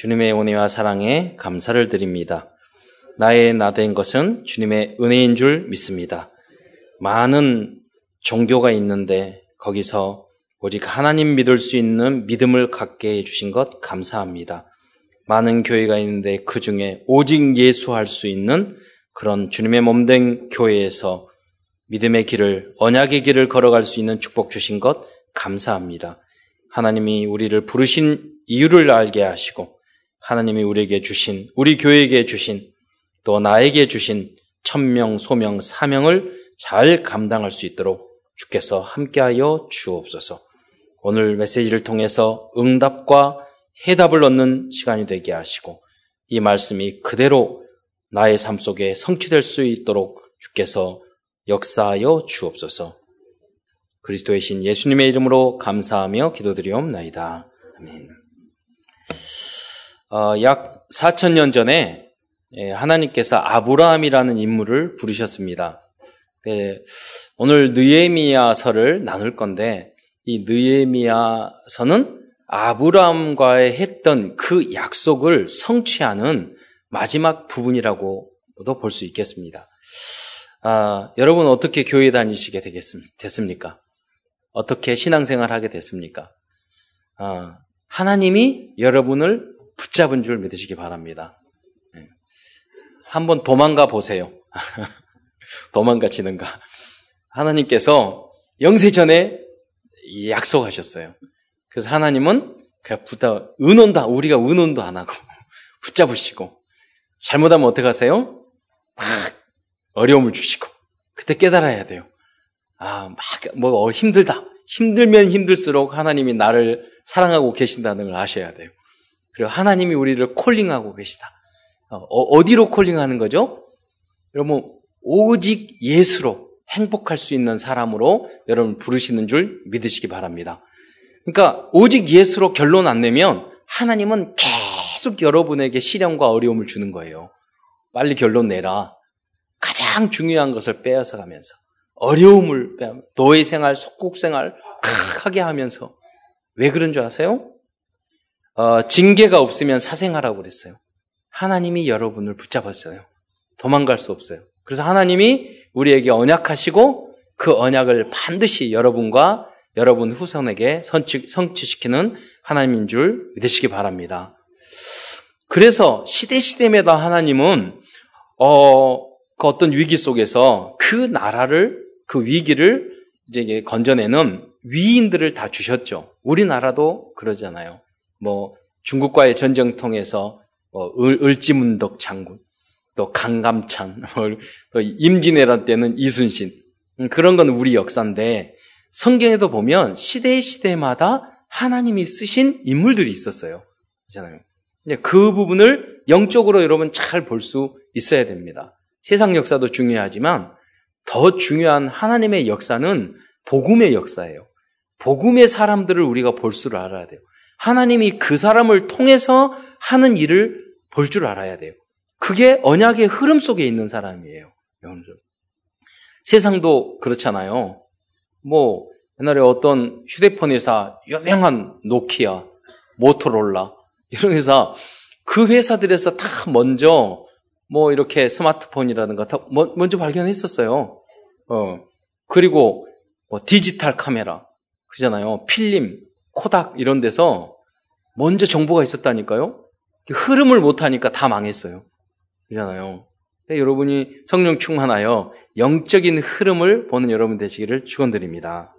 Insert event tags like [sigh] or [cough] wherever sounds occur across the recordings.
주님의 은혜와 사랑에 감사를 드립니다. 나의 나 된 것은 주님의 은혜인 줄 믿습니다. 많은 종교가 있는데 거기서 오직 하나님 믿을 수 있는 믿음을 갖게 해주신 것 감사합니다. 많은 교회가 있는데 그 중에 오직 예수 할 수 있는 그런 주님의 몸된 교회에서 믿음의 길을, 언약의 길을 걸어갈 수 있는 축복 주신 것 감사합니다. 하나님이 우리를 부르신 이유를 알게 하시고 하나님이 우리에게 주신, 우리 교회에게 주신, 또 나에게 주신 천명, 소명, 사명을 잘 감당할 수 있도록 주께서 함께하여 주옵소서. 오늘 메시지를 통해서 응답과 해답을 얻는 시간이 되게 하시고 이 말씀이 그대로 나의 삶 속에 성취될 수 있도록 주께서 역사하여 주옵소서. 그리스도의 신 예수님의 이름으로 감사하며 기도드리옵나이다. 아멘. 어, 약 4천 년 전에 예, 하나님께서 아브라함이라는 인물을 부르셨습니다. 네, 오늘 느에미야서를 나눌 건데 이 느에미야서는 아브라함과의 했던 그 약속을 성취하는 마지막 부분이라고도 볼 수 있겠습니다. 아, 여러분 어떻게 교회 다니시게 됐습니까? 어떻게 신앙생활 하게 됐습니까? 아, 하나님이 여러분을 붙잡은 줄 믿으시기 바랍니다. 네. 한번 도망가 보세요. [laughs] 도망가치는가. 하나님께서 영세 전에 약속하셨어요. 그래서 하나님은 그냥 붙다, 은혼다, 우리가 은혼도 안 하고 [laughs] 붙잡으시고 잘못하면 어떻게 하세요? 막 어려움을 주시고 그때 깨달아야 돼요. 아, 막 뭐 힘들다. 힘들면 힘들수록 하나님이 나를 사랑하고 계신다는 걸 아셔야 돼요. 그리고 하나님이 우리를 콜링하고 계시다. 어, 어디로 콜링하는 거죠? 여러분 오직 예수로 행복할 수 있는 사람으로 여러분 부르시는 줄 믿으시기 바랍니다. 그러니까 오직 예수로 결론 안 내면 하나님은 계속 여러분에게 시련과 어려움을 주는 거예요. 빨리 결론 내라. 가장 중요한 것을 빼앗아 가면서 어려움을 빼 노예 생활, 속국 생활 하게 하면서 왜 그런 줄 아세요? 어, 징계가 없으면 사생하라고 그랬어요. 하나님이 여러분을 붙잡았어요. 도망갈 수 없어요. 그래서 하나님이 우리에게 언약하시고 그 언약을 반드시 여러분과 여러분 후손에게 성취 시키는 하나님인 줄 믿으시기 바랍니다. 그래서 시대시대마다 하나님은 어, 그 어떤 위기 속에서 그 나라를 그 위기를 이제 건져내는 위인들을 다 주셨죠. 우리나라도 그러잖아요. 뭐 중국과의 전쟁 통해서 뭐 을, 지문덕 장군, 또 강감찬, [laughs] 뭐또 임진왜란 때는 이순신 음, 그런 건 우리 역사인데 성경에도 보면 시대 시대마다 하나님이 쓰신 인물들이 있었어요. 그렇잖아요. 그 부분을 영적으로 여러분 잘 볼 수 있어야 됩니다. 세상 역사도 중요하지만 더 중요한 하나님의 역사는 복음의 역사예요. 복음의 사람들을 우리가 볼줄 알아야 돼요. 하나님이 그 사람을 통해서 하는 일을 볼 줄 알아야 돼요. 그게 언약의 흐름 속에 있는 사람이에요. 세상도 그렇잖아요. 뭐 옛날에 어떤 휴대폰 회사 유명한 노키아, 모토롤라 이런 회사 그 회사들에서 다 먼저 뭐 이렇게 스마트폰이라든가 다 먼저 발견했었어요. 어 그리고 뭐 디지털 카메라 그잖아요. 필름, 코닥 이런 데서 먼저 정보가 있었다니까요. 흐름을 못하니까 다 망했어요. 그잖아요. 여러분이 성령 충만하여 영적인 흐름을 보는 여러분 되시기를 축원드립니다.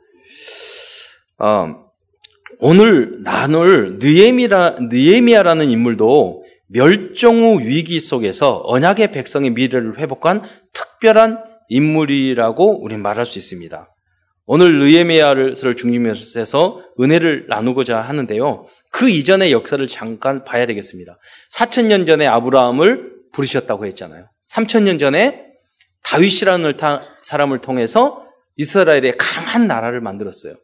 어, 오늘 나눌 느에미라, 느에미아라는 인물도 멸종 후 위기 속에서 언약의 백성의 미래를 회복한 특별한 인물이라고 우리는 말할 수 있습니다. 오늘 느에미아를 중심해서 은혜를 나누고자 하는데요. 그 이전의 역사를 잠깐 봐야 되겠습니다. 4천년 전에 아브라함을 부르셨다고 했잖아요. 3천년 전에 다윗이라는 사람을 통해서 이스라엘의 강한 나라를 만들었어요.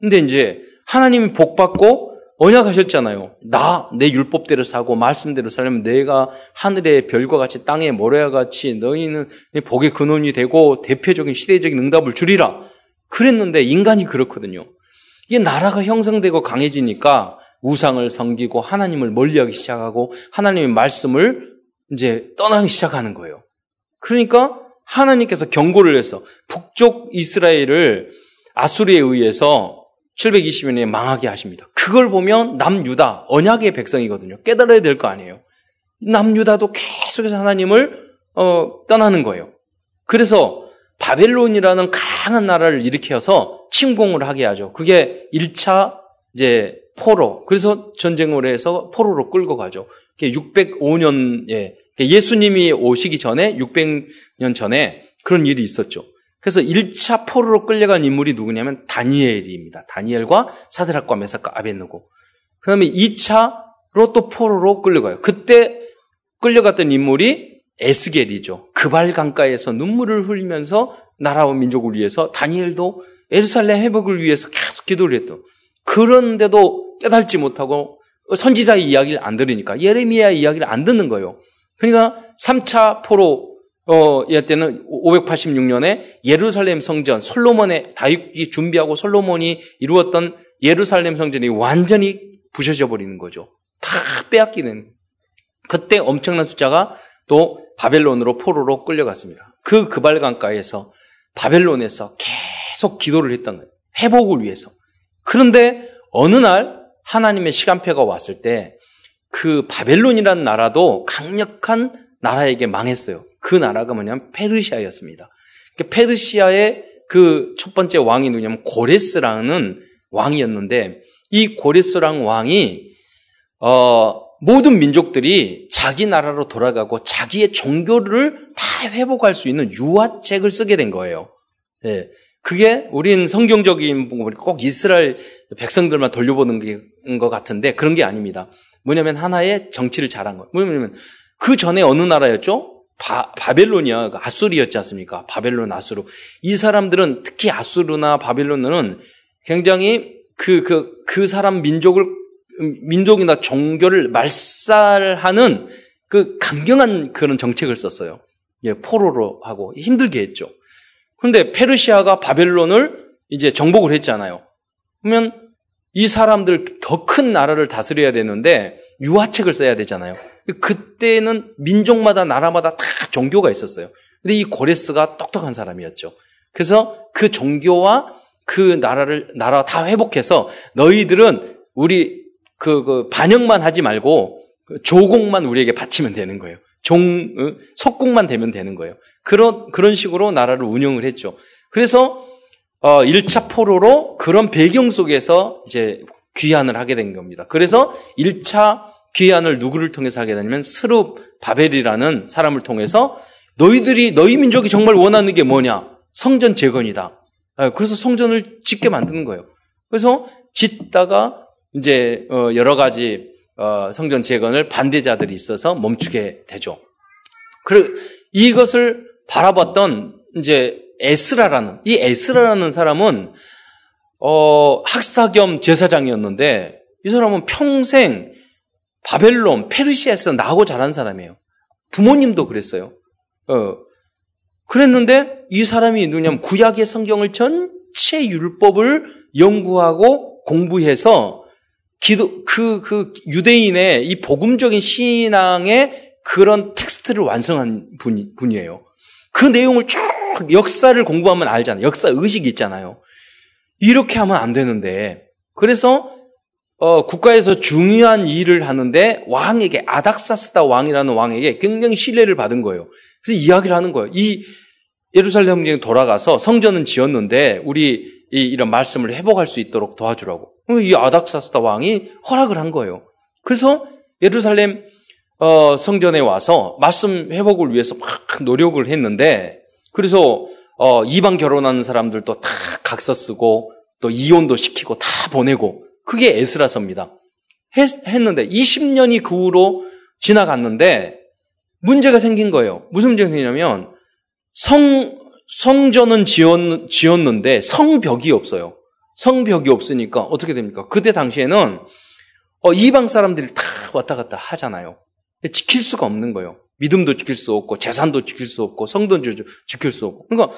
근데 이제 하나님이 복받고 언약하셨잖아요. 나, 내 율법대로 사고 말씀대로 살려면 내가 하늘의 별과 같이 땅의 모래와 같이 너희는 복의 근원이 되고 대표적인 시대적인 응답을 주리라. 그랬는데 인간이 그렇거든요. 이게 나라가 형성되고 강해지니까 우상을 섬기고 하나님을 멀리하기 시작하고 하나님의 말씀을 이제 떠나기 시작하는 거예요. 그러니까 하나님께서 경고를 해서 북쪽 이스라엘을 아수리에 의해서 720년에 망하게 하십니다. 그걸 보면 남유다 언약의 백성이거든요. 깨달아야 될 거 아니에요. 남유다도 계속해서 하나님을 어, 떠나는 거예요. 그래서 바벨론이라는 강한 나라를 일으켜서 침공을 하게 하죠. 그게 1차 이제 포로. 그래서 전쟁을 해서 포로로 끌고 가죠. 605년에 예수님이 오시기 전에 600년 전에 그런 일이 있었죠. 그래서 1차 포로로 끌려간 인물이 누구냐면 다니엘입니다. 다니엘과 사드락과 메사카 아벤누고. 그 다음에 2차로 또 포로로 끌려가요. 그때 끌려갔던 인물이 에스겔이죠. 그발 강가에서 눈물을 흘리면서 나라와 민족을 위해서 다니엘도 에르살렘 회복을 위해서 계속 기도를 했던. 그런데도 깨닫지 못하고 선지자의 이야기를 안 들으니까 예레미야 이야기를 안 듣는 거예요. 그러니까 3차 포로 어, 이 때는 586년에 예루살렘 성전, 솔로몬의 다윗이 준비하고 솔로몬이 이루었던 예루살렘 성전이 완전히 부셔져 버리는 거죠. 다 빼앗기는. 그때 엄청난 숫자가 또 바벨론으로 포로로 끌려갔습니다. 그 그발강가에서 바벨론에서 계속 기도를 했던 거예요. 회복을 위해서. 그런데 어느 날 하나님의 시간표가 왔을 때 그 바벨론이라는 나라도 강력한 나라에게 망했어요. 그 나라가 뭐냐면 페르시아였습니다. 그 페르시아의 그 첫 번째 왕이 누구냐면 고레스라는 왕이었는데 이 고레스랑 왕이 어 모든 민족들이 자기 나라로 돌아가고 자기의 종교를 다 회복할 수 있는 유화책을 쓰게 된 거예요. 예. 그게 우린 성경적인 부분이 꼭 이스라엘 백성들만 돌려보는 것 같은데 그런 게 아닙니다. 뭐냐면 하나의 정치를 잘한 거예요. 뭐냐면 그 전에 어느 나라였죠? 바, 바벨론이야. 그 아수리였지 않습니까? 바벨론, 아수르. 이 사람들은 특히 아수르나 바벨론은 굉장히 그, 그, 그 사람 민족을 민족이나 종교를 말살하는 그 강경한 그런 정책을 썼어요. 예, 포로로 하고 힘들게 했죠. 그런데 페르시아가 바벨론을 이제 정복을 했잖아요. 그러면 이 사람들 더 큰 나라를 다스려야 되는데 유화책을 써야 되잖아요. 그때는 민족마다 나라마다 다 종교가 있었어요. 근데 이 고레스가 똑똑한 사람이었죠. 그래서 그 종교와 그 나라를 나라 다 회복해서 너희들은 우리 그, 그 반역만 하지 말고 그 조공만 우리에게 바치면 되는 거예요. 종 속국만 되면 되는 거예요. 그런 그런 식으로 나라를 운영을 했죠. 그래서 어 1차 포로로 그런 배경 속에서 이제 귀환을 하게 된 겁니다. 그래서 1차 귀환을 누구를 통해서 하게 되냐면 스룹 바벨이라는 사람을 통해서 너희들이 너희 민족이 정말 원하는 게 뭐냐? 성전 재건이다. 아, 그래서 성전을 짓게 만드는 거예요. 그래서 짓다가 이제 어, 여러 가지 어, 성전 재건을 반대자들이 있어서 멈추게 되죠. 그리고 이것을 바라봤던 이제 에스라라는 이 에스라라는 사람은 어, 학사 겸 제사장이었는데 이 사람은 평생 바벨론, 페르시아에서 나고 자란 사람이에요. 부모님도 그랬어요. 어, 그랬는데 이 사람이 누냐면 구약의 성경을 전체 율법을 연구하고 공부해서 기도, 그, 그 유대인의 이 복음적인 신앙의 그런 텍스트를 완성한 분, 분이에요. 그 내용을 쭉 역사를 공부하면 알잖아요. 역사 의식이 있잖아요. 이렇게 하면 안 되는데. 그래서, 어, 국가에서 중요한 일을 하는데 왕에게, 아닥사스다 왕이라는 왕에게 굉장히 신뢰를 받은 거예요. 그래서 이야기를 하는 거예요. 이 예루살렘 성경에 돌아가서 성전은 지었는데 우리 이, 이런 말씀을 회복할 수 있도록 도와주라고. 이 아닥사스다 왕이 허락을 한 거예요. 그래서 예루살렘 어, 성전에 와서 말씀 회복을 위해서 막 노력을 했는데 그래서 어, 이방 결혼하는 사람들도 다 각서 쓰고 또 이혼도 시키고 다 보내고 그게 에스라서입니다. 했, 했는데 20년이 그 후로 지나갔는데 문제가 생긴 거예요. 무슨 문제가 생기냐면 성 성전은 지었, 지었는데 성벽이 없어요. 성벽이 없으니까 어떻게 됩니까? 그때 당시에는 어, 이방 사람들이 다 왔다 갔다 하잖아요. 지킬 수가 없는 거예요. 믿음도 지킬 수 없고 재산도 지킬 수 없고 성도도 지킬 수 없고. 그러니까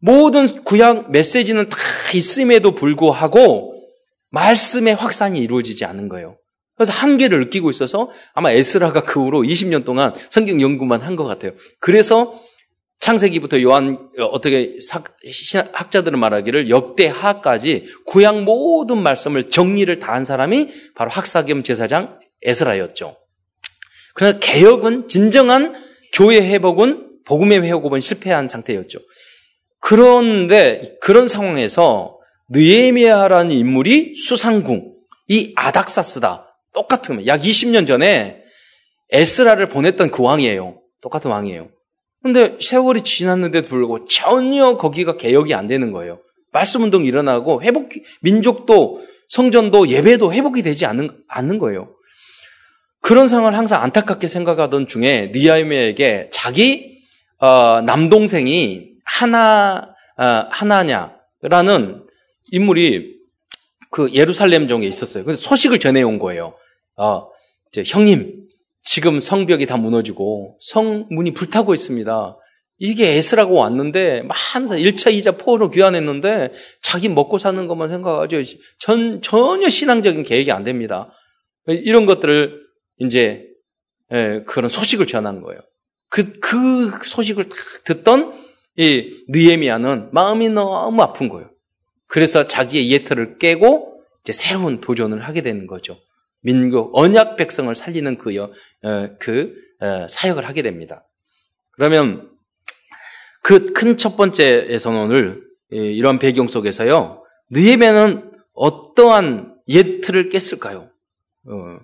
모든 구약 메시지는 다 있음에도 불구하고 말씀의 확산이 이루어지지 않은 거예요. 그래서 한계를 느끼고 있어서 아마 에스라가 그 후로 20년 동안 성경 연구만 한 것 같아요. 그래서 창세기부터 요한 어떻게 학자들은 말하기를 역대하까지 구약 모든 말씀을 정리를 다 한 사람이 바로 학사 겸 제사장 에스라였죠. 그러나 개혁은 진정한 교회 회복은 복음의 회복은 실패한 상태였죠. 그런데 그런 상황에서 느에미아라는 인물이 수상궁 이 아닥사스다. 똑같은 약 20년 전에 에스라를 보냈던 그 왕이에요. 똑같은 왕이에요. 근데 세월이 지났는데도 불구하고 전혀 거기가 개혁이 안 되는 거예요. 말씀 운동이 일어나고 회복, 민족도 성전도 예배도 회복이 되지 않는, 않는 거예요. 그런 상황을 항상 안타깝게 생각하던 중에 니아이메에게 자기 어, 남동생이 하나 어, 하나냐라는 인물이 그 예루살렘 종에 있었어요. 그래서 소식을 전해온 거예요. 아, 이제 형님, 지금 성벽이 다 무너지고 성문이 불타고 있습니다. 이게 에스라고 왔는데 많은 1차, 2차 포로 귀환했는데 자기 먹고 사는 것만 생각하죠. 전, 전혀 신앙적인 계획이 안 됩니다. 이런 것들을 이제 예, 그런 소식을 전한 거예요. 그, 그 소식을 딱 듣던 이 느에미아는 마음이 너무 아픈 거예요. 그래서 자기의 예틀을 깨고 이제 새로운 도전을 하게 되는 거죠. 민국 언약 백성을 살리는 그, 어, 그 어, 사역을 하게 됩니다. 그러면 그 큰 첫 번째에서는 오늘 이런 배경 속에서요. 느헤미야는 어떠한 예틀을 깼을까요? 어,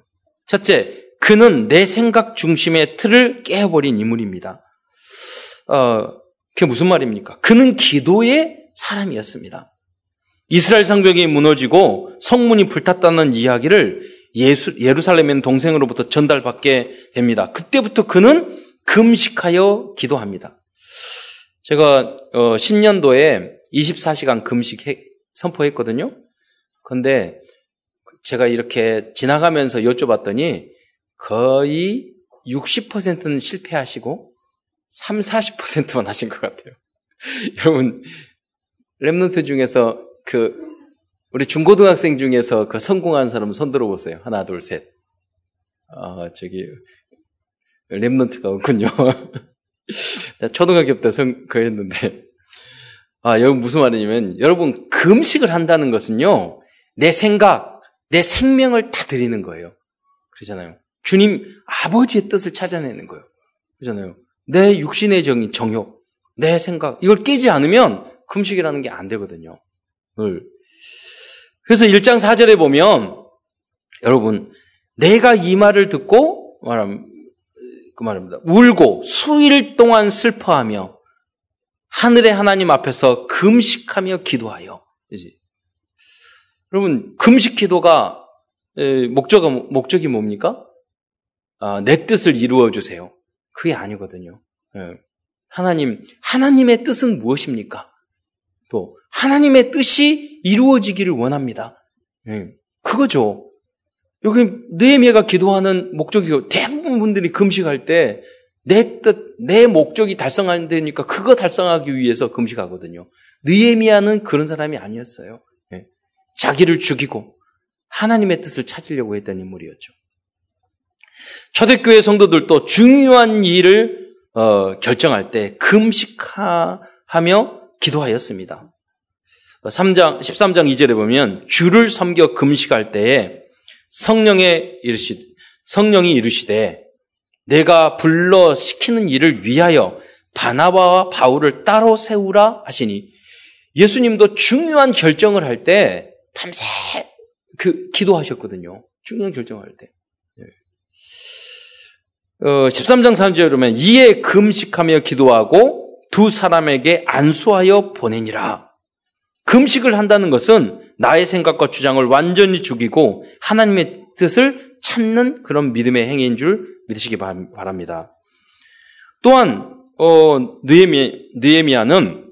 첫째, 그는 내 생각 중심의 틀을 깨버린 인물입니다. 어, 그게 무슨 말입니까? 그는 기도의 사람이었습니다. 이스라엘 성벽이 무너지고 성문이 불탔다는 이야기를 예수, 예루살렘엔 동생으로부터 전달받게 됩니다. 그때부터 그는 금식하여 기도합니다. 제가 어, 신년도에 24시간 금식 해, 선포했거든요. 그런데 제가 이렇게 지나가면서 여쭤봤더니 거의 60%는 실패하시고 3, 40%만 하신 것 같아요. [laughs] 여러분 랩런트 중에서 그 우리 중고등학생 중에서 그 성공한 사람 손 들어보세요. 하나, 둘, 셋. 아, 저기, 랩런트가 없군요. [laughs] 초등학교 때 성, 그 했는데. 아, 여러분 무슨 말이냐면, 여러분, 금식을 한다는 것은요, 내 생각, 내 생명을 다 드리는 거예요. 그러잖아요. 주님, 아버지의 뜻을 찾아내는 거예요. 그러잖아요. 내 육신의 정의, 정욕, 내 생각, 이걸 깨지 않으면 금식이라는 게 안 되거든요. 그래서 1장 4절에 보면 여러분 내가 이 말을 듣고 말함 그 말입니다. 울고 수일 동안 슬퍼하며 하늘의 하나님 앞에서 금식하며 기도하여. 이제 여러분 금식 기도가 목적 목적이 뭡니까? 아, 내 뜻을 이루어 주세요. 그게 아니거든요. 하나님 하나님의 뜻은 무엇입니까? 또 하나님의 뜻이 이루어지기를 원합니다. 네. 그거죠. 여기 느헤미야가 기도하는 목적이 대부분 분들이 금식할 때 내 뜻, 내 목적이 달성 안 되니까 그거 달성하기 위해서 금식하거든요. 느헤미야는 그런 사람이 아니었어요. 네. 자기를 죽이고 하나님의 뜻을 찾으려고 했던 인물이었죠. 초대교회 성도들도 중요한 일을 어, 결정할 때 금식하며 기도하였습니다. 3장, 13장 2절에 보면 주를 섬겨 금식할 때에 성령에 이르시, 성령이 이르시되 내가 불러 시키는 일을 위하여 바나바와 바울을 따로 세우라 하시니 예수님도 중요한 결정을 할 때 밤새 그 기도하셨거든요. 중요한 결정을 할 때. 어, 13장 3절에 보면 이에 금식하며 기도하고 두 사람에게 안수하여 보내니라. 금식을 한다는 것은 나의 생각과 주장을 완전히 죽이고 하나님의 뜻을 찾는 그런 믿음의 행위인 줄 믿으시기 바랍니다. 또한 어, 느에미, 느에미아는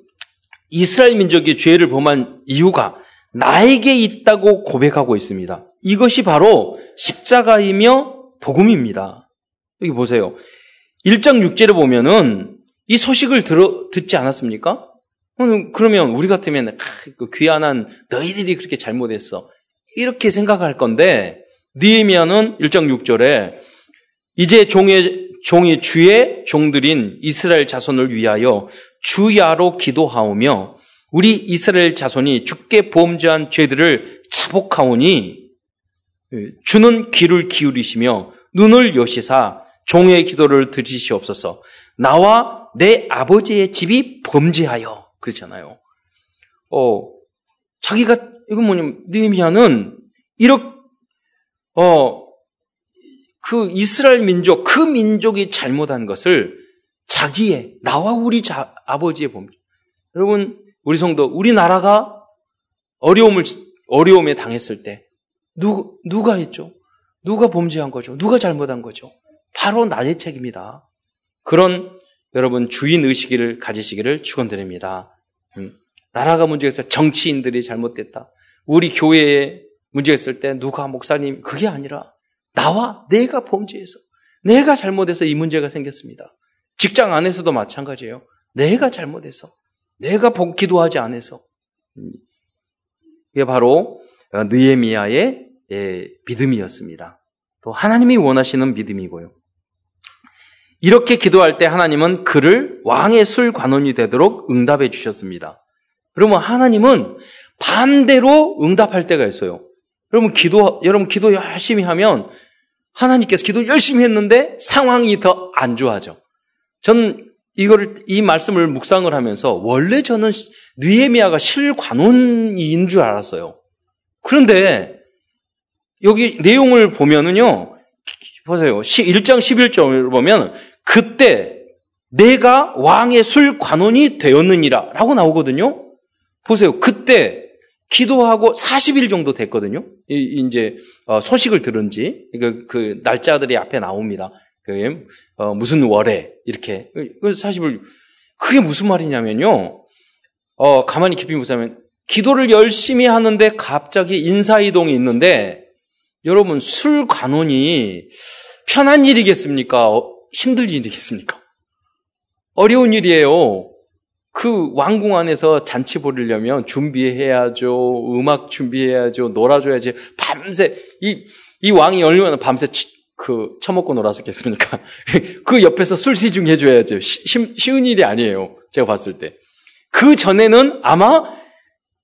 이스라엘 민족이 죄를 범한 이유가 나에게 있다고 고백하고 있습니다. 이것이 바로 십자가이며 복음입니다. 여기 보세요. 1장 6절에 보면은 이 소식을 들어, 듣지 않았습니까? 그러면 우리 같으면 그 귀한한 너희들이 그렇게 잘못했어. 이렇게 생각할 건데 느헤미야는 1장 6절에 이제 종의 종이 주의 종들인 이스라엘 자손을 위하여 주야로 기도하오며 우리 이스라엘 자손이 죽게 범죄한 죄들을 자복하오니 주는 귀를 기울이시며 눈을 여시사 종의 기도를 들으시옵소서. 나와 내 아버지의 집이 범죄하여 그렇잖아요. 어 자기가 이건 뭐냐면 느헤미야는 이렇게 어 그 이스라엘 민족 그 민족이 잘못한 것을 자기의 나와 우리 자, 아버지의 범죄. 여러분 우리 성도 우리나라가 어려움을 어려움에 당했을 때 누, 누가 했죠? 누가 범죄한 거죠? 누가 잘못한 거죠? 바로 나의 책입니다. 그런 여러분 주인 의식을 가지시기를 축원드립니다. 음, 나라가 문제가 있어 정치인들이 잘못됐다. 우리 교회에 문제가 있을 때 누가 목사님 그게 아니라 나와 내가 범죄해서 내가 잘못해서 이 문제가 생겼습니다. 직장 안에서도 마찬가지예요. 내가 잘못해서 내가 기도하지 않아서 음, 이게 바로 느에미아의 예, 믿음이었습니다. 또 하나님이 원하시는 믿음이고요. 이렇게 기도할 때 하나님은 그를 왕의 술 관원이 되도록 응답해 주셨습니다. 그러면 하나님은 반대로 응답할 때가 있어요. 여러분 기도 여러분 기도 열심히 하면 하나님께서 기도 열심히 했는데 상황이 더 안 좋아져. 전 이거를 이 말씀을 묵상을 하면서 원래 저는 느에미아가 실관원인 줄 알았어요. 그런데 여기 내용을 보면은요. 보세요. 1장 11절을 보면 그때 내가 왕의 술 관원이 되었느니라 라고 나오거든요. 보세요. 그때 기도하고 40일 정도 됐거든요. 이제 어, 소식을 들은 지, 그, 그 날짜들이 앞에 나옵니다. 그 어, 무슨 월에 이렇게. 그 40일 그게 무슨 말이냐면요. 어, 가만히 깊이 묵상하면 기도를 열심히 하는데 갑자기 인사이동이 있는데 여러분 술 관원이 편한 일이겠습니까? 어, 힘들 일이겠습니까? 어려운 일이에요. 그 왕궁 안에서 잔치 벌이려면 준비해야죠. 음악 준비해야죠. 놀아줘야지. 밤새 이, 이 왕이 얼마나 밤새 치, 그 처먹고 놀았었겠습니까? [laughs] 그 옆에서 술 시중 해줘야죠. 쉬, 쉬운 일이 아니에요. 제가 봤을 때. 그 전에는 아마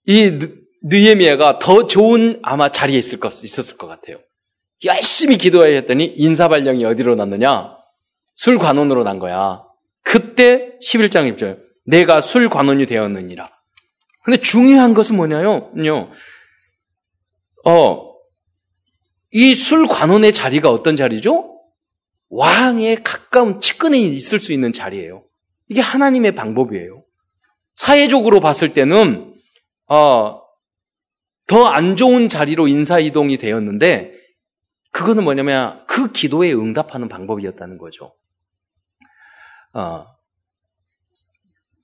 이 느에미아가 더 좋은 아마 자리에 있을 것, 있었을 것 같아요. 열심히 기도해야 했더니 인사발령이 어디로 났느냐? 술 관원으로 난 거야. 그때 11장 1절 내가 술 관원이 되었느니라. 근데 중요한 것은 뭐냐요? 어, 이 술 관원의 자리가 어떤 자리죠? 왕에 가까운 측근에 있을 수 있는 자리예요. 이게 하나님의 방법이에요. 사회적으로 봤을 때는 어, 더 안 좋은 자리로 인사 이동이 되었는데 그거는 뭐냐면 그 기도에 응답하는 방법이었다는 거죠. 어,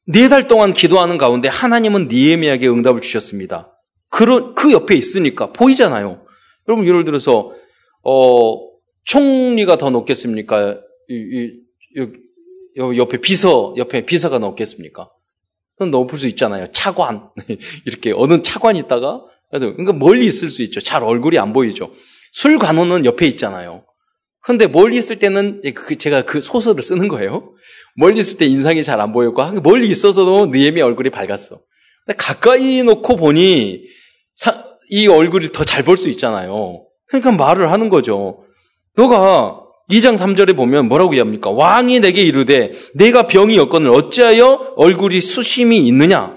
네달 동안 기도하는 가운데 하나님은 니에미에게 응답을 주셨습니다. 그, 그 옆에 있으니까 보이잖아요. 여러분 예를 들어서 어, 총리가 더 높겠습니까? 이, 이, 이, 옆에 비서 옆에 비서가 높겠습니까? 그건 높을 수 있잖아요. 차관 [laughs] 이렇게 어느 차관이 있다가 그러니까 멀리 있을 수 있죠. 잘 얼굴이 안 보이죠. 술 관원은 옆에 있잖아요. 근데 멀리 있을 때는 그 제가 그 소설을 쓰는 거예요. 멀리 있을 때 인상이 잘 안 보였고 멀리 있어서도 느에미 얼굴이 밝았어. 근데 가까이 놓고 보니 이 얼굴이 더 잘 볼 수 있잖아요. 그러니까 말을 하는 거죠. 너가 2장 3절에 보면 뭐라고 이야합니까? 왕이 내게 이르되 내가 병이 없거늘 어찌하여 얼굴이 수심이 있느냐?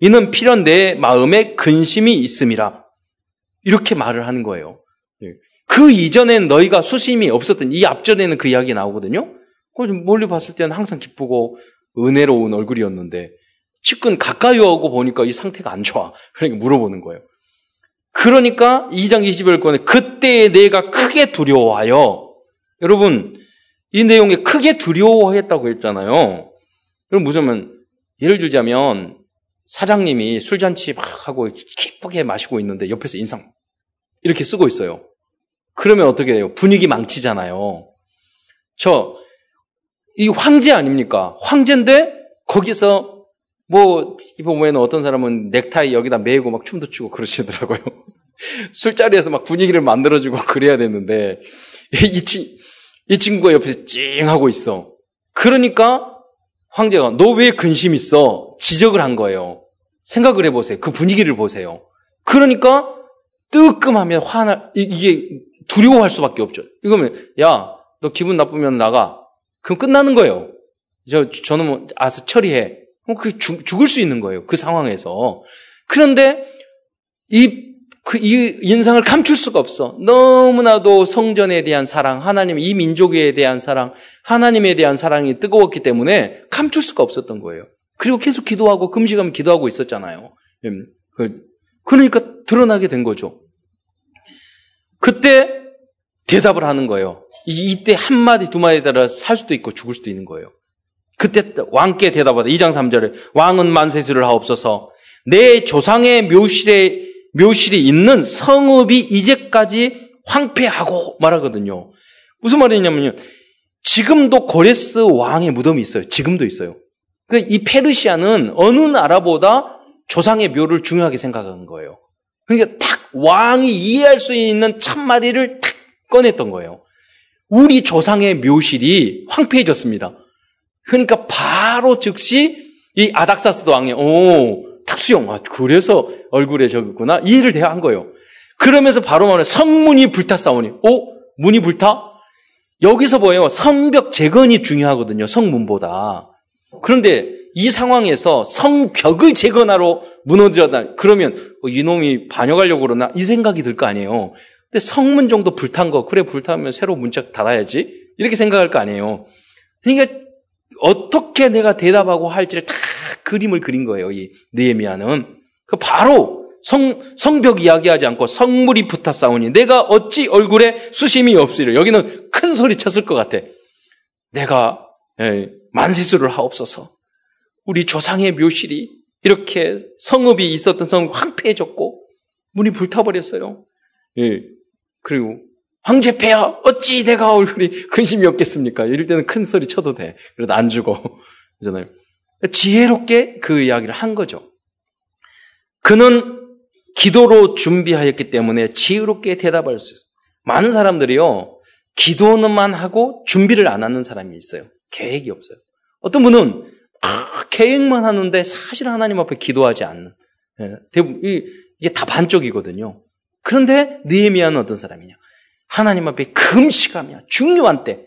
이는 필연 내 마음에 근심이 있음이라. 이렇게 말을 하는 거예요. 그 이전엔 너희가 수심이 없었던 이 앞전에는 그 이야기 나오거든요. 멀리 봤을 때는 항상 기쁘고 은혜로운 얼굴이었는데 측근 가까이 오고 보니까 이 상태가 안 좋아. [laughs] 그러니까 물어보는 거예요. 그러니까 2장 21권에 그때 내가 크게 두려워하여 여러분 이 내용에 크게 두려워했다고 했잖아요. 그럼 무슨 예를 들자면 사장님이 술잔치 막 하고 기쁘게 마시고 있는데 옆에서 인상 이렇게 쓰고 있어요. 그러면 어떻게 돼요? 분위기 망치잖아요. 저, 이 황제 아닙니까? 황제인데, 거기서, 뭐, 보면 어떤 사람은 넥타이 여기다 매고 막 춤도 추고 그러시더라고요. [laughs] 술자리에서 막 분위기를 만들어주고 [laughs] 그래야 되는데, 이, 친, 이 친구가 옆에서 찡 하고 있어. 그러니까 황제가 너 왜 근심 있어? 지적을 한 거예요. 생각을 해보세요. 그 분위기를 보세요. 그러니까 뜨끔하면 화나, 이게 두려워할 수밖에 없죠. 이거면, 야, 너 기분 나쁘면 나가. 그럼 끝나는 거예요. 저, 저는 뭐, 아서 처리해. 그 죽, 죽을 수 있는 거예요. 그 상황에서. 그런데 이, 그, 이 인상을 감출 수가 없어. 너무나도 성전에 대한 사랑, 하나님, 이 민족에 대한 사랑, 하나님에 대한 사랑이 뜨거웠기 때문에 감출 수가 없었던 거예요. 그리고 계속 기도하고 금식하면 기도하고 있었잖아요. 음, 그, 그러니까 드러나게 된 거죠. 그때 대답을 하는 거예요. 이때 한마디, 두마디에 따라 살 수도 있고 죽을 수도 있는 거예요. 그때 왕께 대답하다. 2장 3절에 왕은 만세수를 하옵소서 내 조상의 묘실에, 묘실이 있는 성읍이 이제까지 황폐하고 말하거든요. 무슨 말이냐면요. 지금도 고레스 왕의 무덤이 있어요. 지금도 있어요. 그이 페르시아는 어느 나라보다 조상의 묘를 중요하게 생각한 거예요. 그러니까 딱 왕이 이해할 수 있는 참마디를 탁 꺼냈던 거예요. 우리 조상의 묘실이 황폐해졌습니다. 그러니까 바로 즉시 이 아닥사스도 왕이 오 탁수영 아 그래서 얼굴에 적었구나 이해를 대한 거예요. 그러면서 바로 말해 성문이 불탔사오니 오 문이 불타? 여기서 보여요 성벽 재건이 중요하거든요 성문보다. 그런데 이 상황에서 성벽을 재건하러 무너졌다. 그러면 어, 이놈이 반역하려고 그러나 이 생각이 들 거 아니에요. 근데 성문 정도 불탄 거 그래 불타면 새로 문짝 달아야지 이렇게 생각할 거 아니에요. 그러니까 어떻게 내가 대답하고 할지를 다 그림을 그린 거예요. 이 느헤미야는 그 바로 성 성벽 이야기하지 않고 성물이 붙어 싸우니 내가 어찌 얼굴에 수심이 없으리라. 여기는 큰 소리 쳤을 것 같아. 내가 예, 만세수를 하옵소서. 우리 조상의 묘실이 이렇게 성읍이 있었던 성읍이 황폐해졌고 문이 불타버렸어요. 예. 그리고 황제폐야 어찌 내가 얼굴이 근심이 없겠습니까? 이럴 때는 큰 소리 쳐도 돼. 그래도 안 죽어. [laughs] 그잖아요. 지혜롭게 그 이야기를 한 거죠. 그는 기도로 준비하였기 때문에 지혜롭게 대답할 수 있어요. 많은 사람들이요, 기도는만 하고 준비를 안 하는 사람이 있어요. 계획이 없어요. 어떤 분은 아, 계획만 하는데 사실 하나님 앞에 기도하지 않는. 예, 대부분 이게 다 반쪽이거든요. 그런데 느헤미야는 어떤 사람이냐? 하나님 앞에 금식하며 중요한 때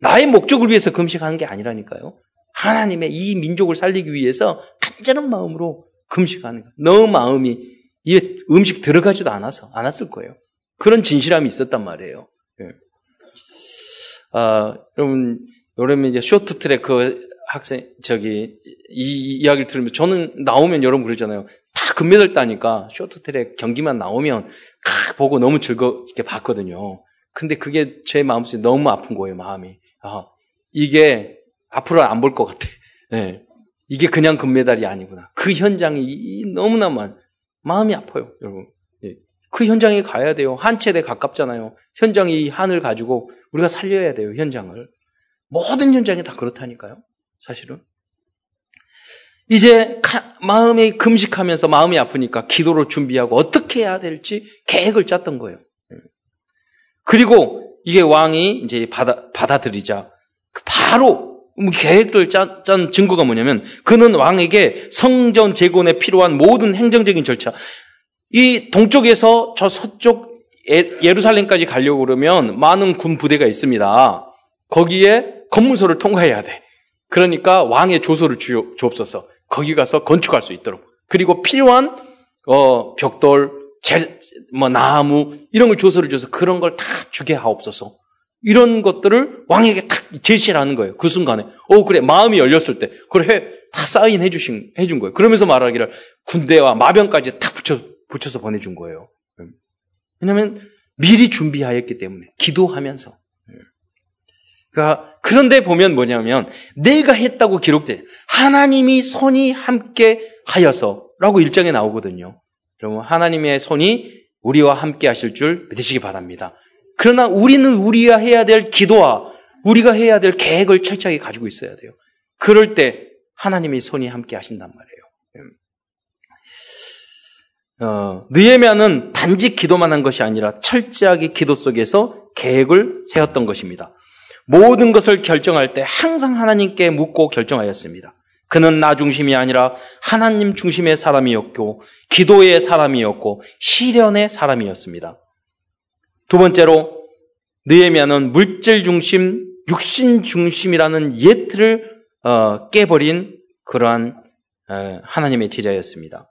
나의 목적을 위해서 금식하는 게 아니라니까요. 하나님의 이 민족을 살리기 위해서 간절한 마음으로 금식하는 거예요. 너 마음이 이 음식 들어가지도 않아서 않았을 거예요. 그런 진실함이 있었단 말이에요. 예. 아, 여러분, 여러분 이제 쇼트트랙 그 학생 저기 이 이야기를 들으면 저는 나오면 여러분 그러잖아요. 다 금메달 따니까 쇼트트랙 경기만 나오면 아, 보고 너무 즐겁게 봤거든요. 근데 그게 제 마음속에 너무 아픈 거예요, 마음이. 아, 이게 앞으로 안 볼 것 같아. 네. [laughs] 이게 그냥 금메달이 아니구나. 그 현장이 너무나 만 마음이 아파요, 여러분. 예. 그 현장에 가야 돼요. 한 채대 가깝잖아요. 현장이 한을 가지고 우리가 살려야 돼요, 현장을. 모든 현장이 다 그렇다니까요. 사실은. 이제 마음이 금식하면서 마음이 아프니까 기도로 준비하고 어떻게 해야 될지 계획을 짰던 거예요. 그리고 이게 왕이 이제 받아, 받아들이자 바로 계획을 짠, 짠 증거가 뭐냐면 그는 왕에게 성전 재건에 필요한 모든 행정적인 절차 이 동쪽에서 저 서쪽 예루살렘까지 가려고 그러면 많은 군 부대가 있습니다. 거기에 검문소를 통과해야 돼. 그러니까 왕의 조서를 주, 주옵소서. 거기 가서 건축할 수 있도록. 그리고 필요한 어, 벽돌, 제, 뭐 나무 이런 걸 조서를 줘서 그런 걸 다 주게 하옵소서. 이런 것들을 왕에게 탁 제시를 하는 거예요. 그 순간에. 어 그래 마음이 열렸을 때 그래 다 사인 해 주신 해준 거예요. 그러면서 말하기를 군대와 마병까지 탁 붙여 붙여서 보내준 거예요. 왜냐하면 미리 준비하였기 때문에 기도하면서 그러니까 그런데 보면 뭐냐면 내가 했다고 기록돼 하나님이 손이 함께 하여서라고 일장에 나오거든요. 여러분 하나님의 손이 우리와 함께 하실 줄 믿으시기 바랍니다. 그러나 우리는 우리가 해야 될 기도와 우리가 해야 될 계획을 철저하게 가지고 있어야 돼요. 그럴 때 하나님의 손이 함께 하신단 말이에요. 어, 느헤미야는 단지 기도만 한 것이 아니라 철저하게 기도 속에서 계획을 세웠던 것입니다. 모든 것을 결정할 때 항상 하나님께 묻고 결정하였습니다. 그는 나 중심이 아니라 하나님 중심의 사람이었고 기도의 사람이었고 시련의 사람이었습니다. 두 번째로 느헤미야는 물질 중심, 육신 중심이라는 예틀을 어, 깨버린 그러한 어, 하나님의 제자였습니다.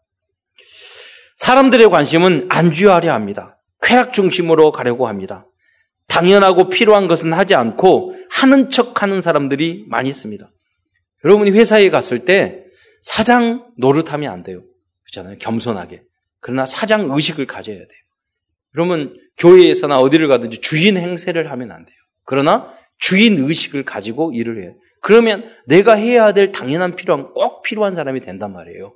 사람들의 관심은 안주하려 합니다. 쾌락 중심으로 가려고 합니다. 당연하고 필요한 것은 하지 않고 하는 척 하는 사람들이 많이 있습니다. 여러분이 회사에 갔을 때 사장 노릇하면 안 돼요. 그렇잖아요. 겸손하게. 그러나 사장 의식을 가져야 돼요. 그러면 교회에서나 어디를 가든지 주인 행세를 하면 안 돼요. 그러나 주인 의식을 가지고 일을 해요. 그러면 내가 해야 될 당연한 필요한 꼭 필요한 사람이 된단 말이에요.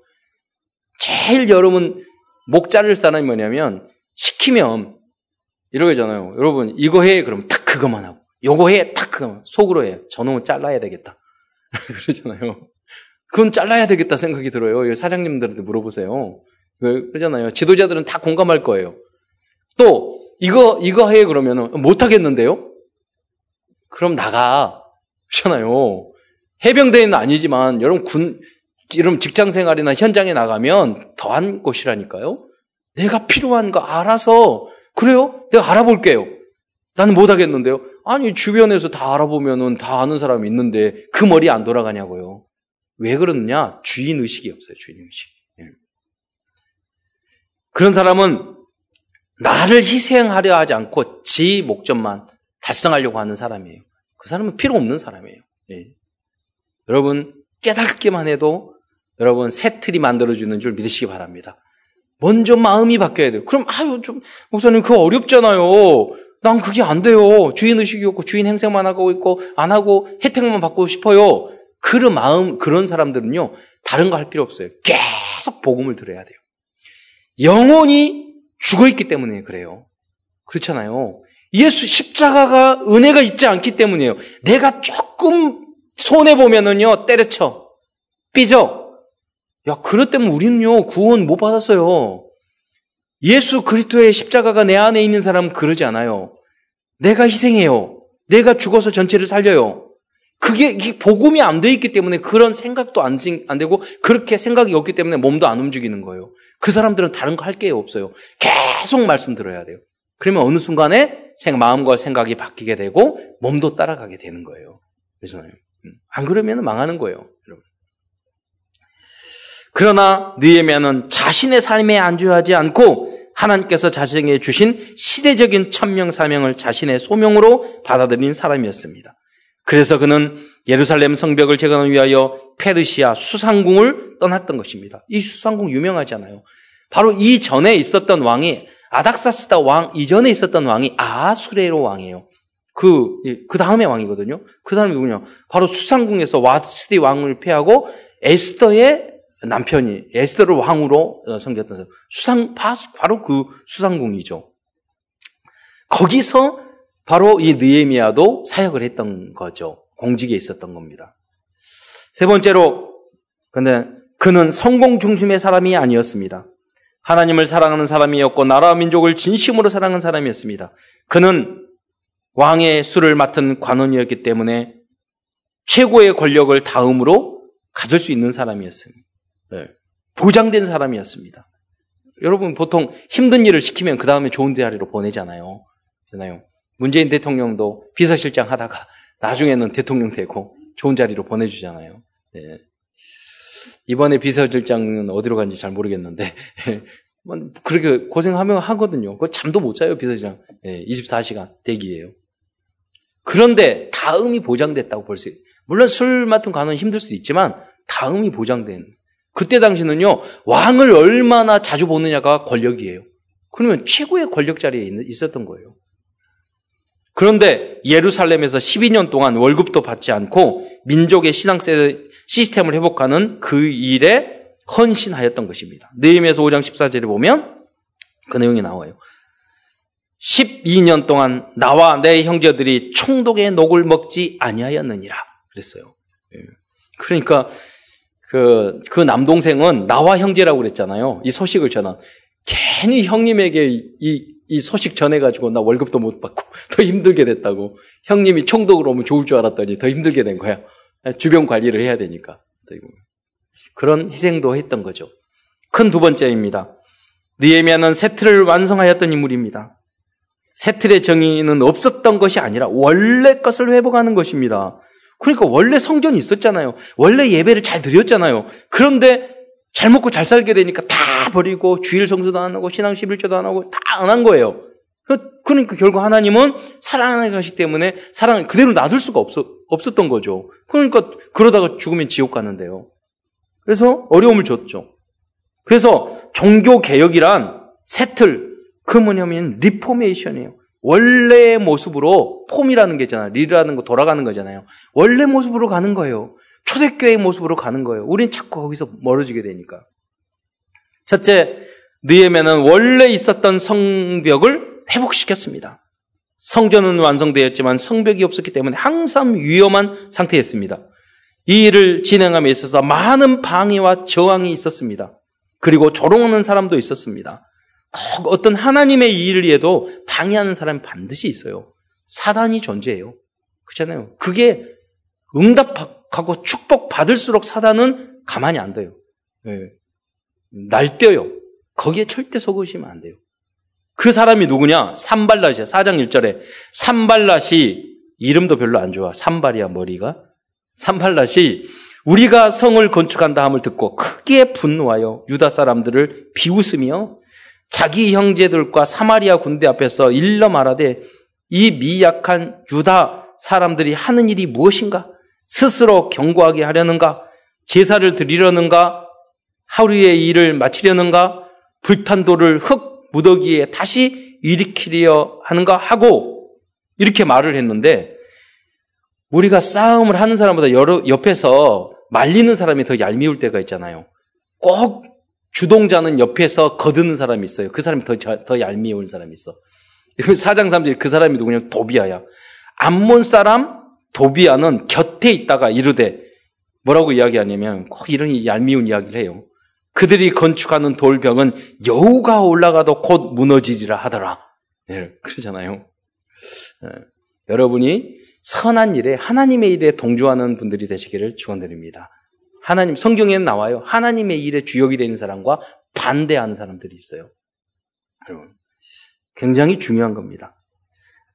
제일 여러분 목 자를 사람이 뭐냐면 시키면 이러잖아요. 여러분 이거 해 그러면 딱 그것만 하고 요거 해 딱 그것만 속으로 해. 저놈은 잘라야 되겠다. [laughs] 그러잖아요. 그건 잘라야 되겠다 생각이 들어요. 사장님들한테 물어보세요. 그러잖아요. 지도자들은 다 공감할 거예요. 또 이거 이거 해 그러면은 못 하겠는데요. 그럼 나가. 그렇잖아요. 해병대는 아니지만 여러분 군 여러분 직장 생활이나 현장에 나가면 더한 곳이라니까요. 내가 필요한 거 알아서 그래요? 내가 알아볼게요. 나는 못 하겠는데요. 아니 주변에서 다 알아보면은 다 아는 사람이 있는데 그 머리 안 돌아가냐고요. 왜 그러느냐? 주인 의식이 없어요. 주인 의식. 예. 그런 사람은 나를 희생하려 하지 않고 지 목적만 달성하려고 하는 사람이에요. 그 사람은 필요 없는 사람이에요. 예. 여러분 깨닫기만 해도 여러분 새 틀이 만들어주는 줄 믿으시기 바랍니다. 먼저 마음이 바뀌어야 돼요. 그럼 아유 좀 목사님 그거 어렵잖아요. 난 그게 안 돼요. 주인 의식이 없고 주인 행색만 하고 있고 안 하고 혜택만 받고 싶어요. 그런 마음 그런 사람들은요 다른 거 할 필요 없어요. 계속 복음을 들어야 돼요. 영혼이 죽어 있기 때문에 그래요. 그렇잖아요. 예수 십자가가 은혜가 있지 않기 때문이에요. 내가 조금 손해 보면은요 때려쳐 삐져. 야 그것 때문에 우리는요 구원 못 받았어요. 예수 그리스도의 십자가가 내 안에 있는 사람은 그러지 않아요. 내가 희생해요. 내가 죽어서 전체를 살려요. 그게 복음이 안 돼 있기 때문에 그런 생각도 안, 안 되고 그렇게 생각이 없기 때문에 몸도 안 움직이는 거예요. 그 사람들은 다른 거 할 게 없어요. 계속 말씀 들어야 돼요. 그러면 어느 순간에 마음과 생각이 바뀌게 되고 몸도 따라가게 되는 거예요. 그래서 음, 안 그러면 망하는 거예요. 여러분. 그러나 느헤미야는 자신의 삶에 안주하지 않고 하나님께서 자신에게 주신 시대적인 천명 사명을 자신의 소명으로 받아들인 사람이었습니다. 그래서 그는 예루살렘 성벽을 재건하기 위하여 페르시아 수상궁을 떠났던 것입니다. 이 수상궁 유명하잖아요. 바로 이 전에 있었던 왕이 아닥사스다 왕 이전에 있었던 왕이 아수레로 왕이에요. 그, 그 다음에 왕이거든요. 그 사람이 누구냐? 바로 수상궁에서 와스디 왕을 패하고 에스더의 남편이 에스더를 왕으로 어, 섬겼던 사람. 수상, 바로 그 수상궁이죠. 거기서 바로 이 느에미아도 사역을 했던 거죠. 공직에 있었던 겁니다. 세 번째로, 근데 그는 성공 중심의 사람이 아니었습니다. 하나님을 사랑하는 사람이었고 나라와 민족을 진심으로 사랑하는 사람이었습니다. 그는 왕의 수를 맡은 관원이었기 때문에 최고의 권력을 다음으로 가질 수 있는 사람이었습니다. 네. 보장된 사람이었습니다. 여러분 보통 힘든 일을 시키면 그 다음에 좋은 자리로 보내잖아요. 잖아요. 문재인 대통령도 비서실장 하다가 나중에는 대통령 되고 좋은 자리로 보내주잖아요. 네. 이번에 비서실장은 어디로 간지 잘 모르겠는데 [laughs] 뭐 그렇게 고생하면 하거든요. 그 잠도 못 자요 비서실장. 네, 24시간 대기예요. 그런데 다음이 보장됐다고 볼 수 있어요. 물론 술 맡은 관원 힘들 수도 있지만 다음이 보장된 그때 당시는요, 왕을 얼마나 자주 보느냐가 권력이에요. 그러면 최고의 권력 자리에 있었던 거예요. 그런데 예루살렘에서 12년 동안 월급도 받지 않고 민족의 신앙 시스템을 회복하는 그 일에 헌신하였던 것입니다. 느헤미야서 5장 14절에 보면 그 내용이 나와요. 12년 동안 나와 내 형제들이 총독의 녹을 먹지 아니하였느니라 그랬어요. 예. 그러니까 그, 그 남동생은 나와 형제라고 그랬잖아요. 이 소식을 전한. 괜히 형님에게 이, 이 소식 전해가지고 나 월급도 못 받고 [laughs] 더 힘들게 됐다고. 형님이 총독으로 오면 좋을 줄 알았더니 더 힘들게 된 거야. 주변 관리를 해야 되니까. 그런 희생도 했던 거죠. 큰 두 번째입니다. 느에미아는 세트를 완성하였던 인물입니다. 세틀의 정의는 없었던 것이 아니라 원래 것을 회복하는 것입니다. 그러니까 원래 성전이 있었잖아요. 원래 예배를 잘 드렸잖아요. 그런데 잘 먹고 잘 살게 되니까 다 버리고 주일 성수도 안 하고 신앙 11조도 안 하고 다 안 한 거예요. 그러니까 결국 하나님은 사랑하는 것이 때문에 사랑을 그대로 놔둘 수가 없었, 없었던 거죠. 그러니까 그러다가 죽으면 지옥 가는데요. 그래서 어려움을 줬죠. 그래서 종교 개혁이란 세틀 그 뭐냐면 reformation이에요. 원래의 모습으로 form이라는 게 있잖아요. re라는 거 돌아가는 거잖아요. 원래 모습으로 가는 거예요. 초대교회 모습으로 가는 거예요. 우린 자꾸 거기서 멀어지게 되니까. 첫째, 느에면은 원래 있었던 성벽을 회복시켰습니다. 성전은 완성되었지만 성벽이 없었기 때문에 항상 위험한 상태였습니다. 이 일을 진행함에 있어서 많은 방해와 저항이 있었습니다. 그리고 조롱하는 사람도 있었습니다. 어떤 하나님의 일을 해도 방해하는 사람이 반드시 있어요. 사단이 존재해요. 그렇잖아요. 그게 응답하고 축복 받을수록 사단은 가만히 안 둬요. 네. 날뛰어요. 거기에 절대 속으시면 안 돼요. 그 사람이 누구냐? 산발랏이야. 4장 1절에. 산발랏이 이름도 별로 안 좋아. 산발이야, 머리가. 산발랏이 우리가 성을 건축한다 함을 듣고 크게 분노하여 유다 사람들을 비웃으며 자기 형제들과 사마리아 군대 앞에서 일러 말하되 이 미약한 유다 사람들이 하는 일이 무엇인가? 스스로 경고하게 하려는가? 제사를 드리려는가? 하루의 일을 마치려는가? 불탄 돌을 흙 무더기에 다시 일으키려 하는가? 하고 이렇게 말을 했는데 우리가 싸움을 하는 사람보다 옆에서 말리는 사람이 더 얄미울 때가 있잖아요. 꼭 주동자는 옆에서 거드는 사람이 있어요. 그 사람이 더, 더 얄미운 사람이 있어. 사장 사람들이 그 사람이 누구냐? 도비아야. 암몬 사람 도비아는 곁에 있다가 이르되 뭐라고 이야기하냐면 꼭 이런 얄미운 이야기를 해요. 그들이 건축하는 돌벽은 여우가 올라가도 곧 무너지리라 하더라. 네, 그러잖아요. 네. 여러분이 선한 일에 하나님의 일에 동조하는 분들이 되시기를 축원드립니다. 하나님 성경에는 나와요. 하나님의 일에 주역이 되는 사람과 반대하는 사람들이 있어요. 여러분 굉장히 중요한 겁니다.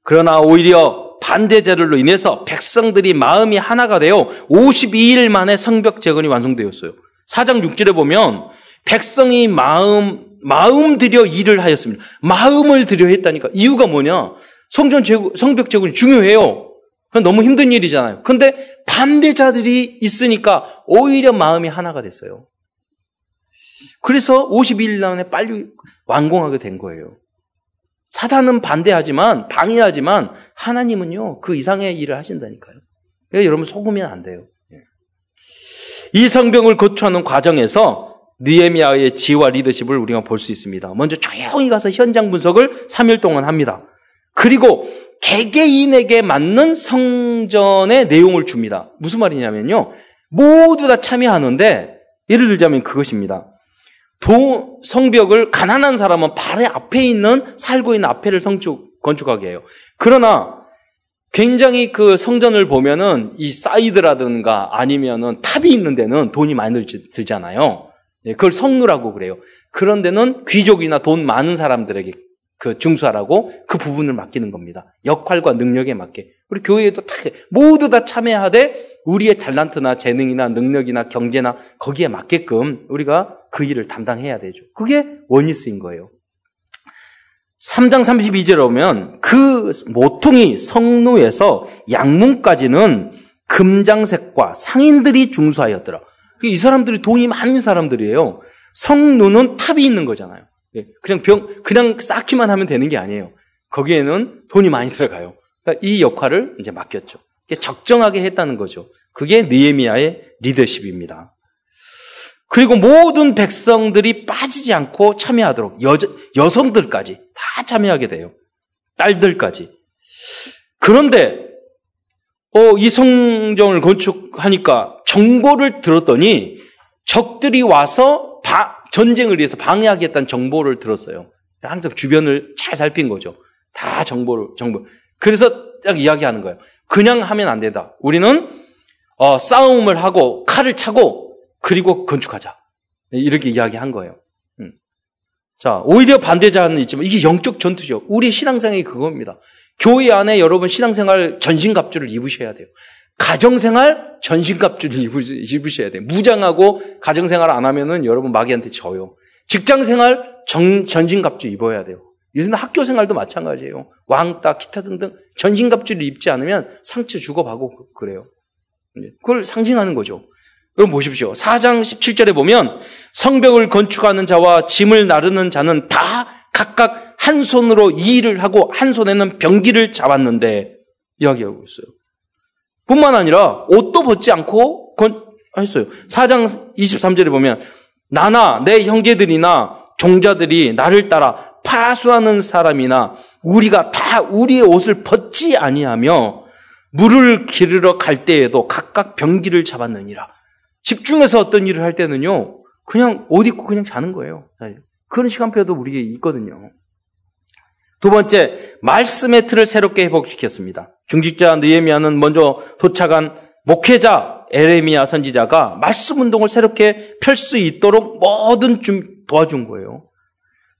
그러나 오히려 반대자들로 인해서 백성들이 마음이 하나가 되어 52일 만에 성벽 재건이 완성되었어요. 4장 6절에 보면 백성이 마음 마음 들여 일을 하였습니다. 마음을 들여 했다니까. 이유가 뭐냐? 성전 재건, 성벽 재건이 중요해요. 너무 힘든 일이잖아요. 근데 반대자들이 있으니까 오히려 마음이 하나가 됐어요. 그래서 51일 만에 빨리 완공하게 된 거예요. 사단은 반대하지만, 방해하지만, 하나님은요, 그 이상의 일을 하신다니까요. 그러니까 여러분 속으면 안 돼요. 예. 이 성병을 거쳐하는 과정에서 느에미아의 지와 리더십을 우리가 볼 수 있습니다. 먼저 조용히 가서 현장 분석을 3일 동안 합니다. 그리고 개개인에게 맞는 성전의 내용을 줍니다. 무슨 말이냐면요. 모두 다 참여하는데 예를 들자면 그것입니다. 도, 성벽을 가난한 사람은 바로 앞에 있는 살고 있는 앞에를 성축 건축하게 해요. 그러나 굉장히 그 성전을 보면은 이 사이드라든가 아니면은 탑이 있는 데는 돈이 많이 들잖아요. 예, 그걸 성루라고 그래요. 그런 데는 귀족이나 돈 많은 사람들에게 그 중수하라고 그 부분을 맡기는 겁니다. 역할과 능력에 맞게. 우리 교회에도 다 모두 다 참여하되 우리의 탤런트나 재능이나 능력이나 경제나 거기에 맞게끔 우리가 그 일을 담당해야 되죠. 그게 원리스인 거예요. 3장 32절에 오면 그 모퉁이 성루에서 양문까지는 금장색과 상인들이 중수하였더라. 이 사람들이 돈이 많은 사람들이에요. 성루는 탑이 있는 거잖아요. 예, 그냥 병, 그냥 쌓기만 하면 되는 게 아니에요. 거기에는 돈이 많이 들어가요. 그러니까 이 역할을 이제 맡겼죠. 적정하게 했다는 거죠. 그게 느에미아의 리더십입니다. 그리고 모든 백성들이 빠지지 않고 참여하도록 여, 여성들까지 다 참여하게 돼요. 딸들까지. 그런데 어, 이 성정을 건축하니까 정보를 들었더니 적들이 와서 바, 전쟁을 위해서 방해하겠다는 정보를 들었어요. 항상 주변을 잘 살핀 거죠. 다 정보를, 정보. 그래서 딱 이야기하는 거예요. 그냥 하면 안 된다. 우리는 어, 싸움을 하고 칼을 차고 그리고 건축하자. 이렇게 이야기한 거예요. 음. 자, 오히려 반대자는 있지만 이게 영적 전투죠. 우리 신앙생활이 그겁니다. 교회 안에 여러분 신앙생활 전신갑주를 입으셔야 돼요. 가정생활 전신갑주를 입으셔야 돼요. 무장하고 가정생활 안 하면은 여러분 마귀한테 져요. 직장생활 전신갑주 입어야 돼요. 요새는 학교 생활도 마찬가지예요. 왕따, 기타 등등 전신갑주를 입지 않으면 상처 주고받고 그래요. 네, 그걸 상징하는 거죠. 여러분 보십시오. 4장 17절에 보면 성벽을 건축하는 자와 짐을 나르는 자는 다 각각 한 손으로 이 일을 하고 한 손에는 병기를 잡았는데 이야기하고 있어요. 뿐만 아니라 옷도 벗지 않고 건, 했어요. 4장 23절에 보면 나나 내 형제들이나 종자들이 나를 따라 파수하는 사람이나 우리가 다 우리의 옷을 벗지 아니하며 물을 기르러 갈 때에도 각각 병기를 잡았느니라. 집중해서 어떤 일을 할 때는요, 그냥 옷 입고 그냥 자는 거예요. 그런 시간표도 우리에게 있거든요. 두 번째, 말씀의 틀을 새롭게 회복시켰습니다. 중직자 느에미아는 먼저 도착한 목회자 에레미야 선지자가 말씀 운동을 새롭게 펼 수 있도록 뭐든 좀 도와준 거예요.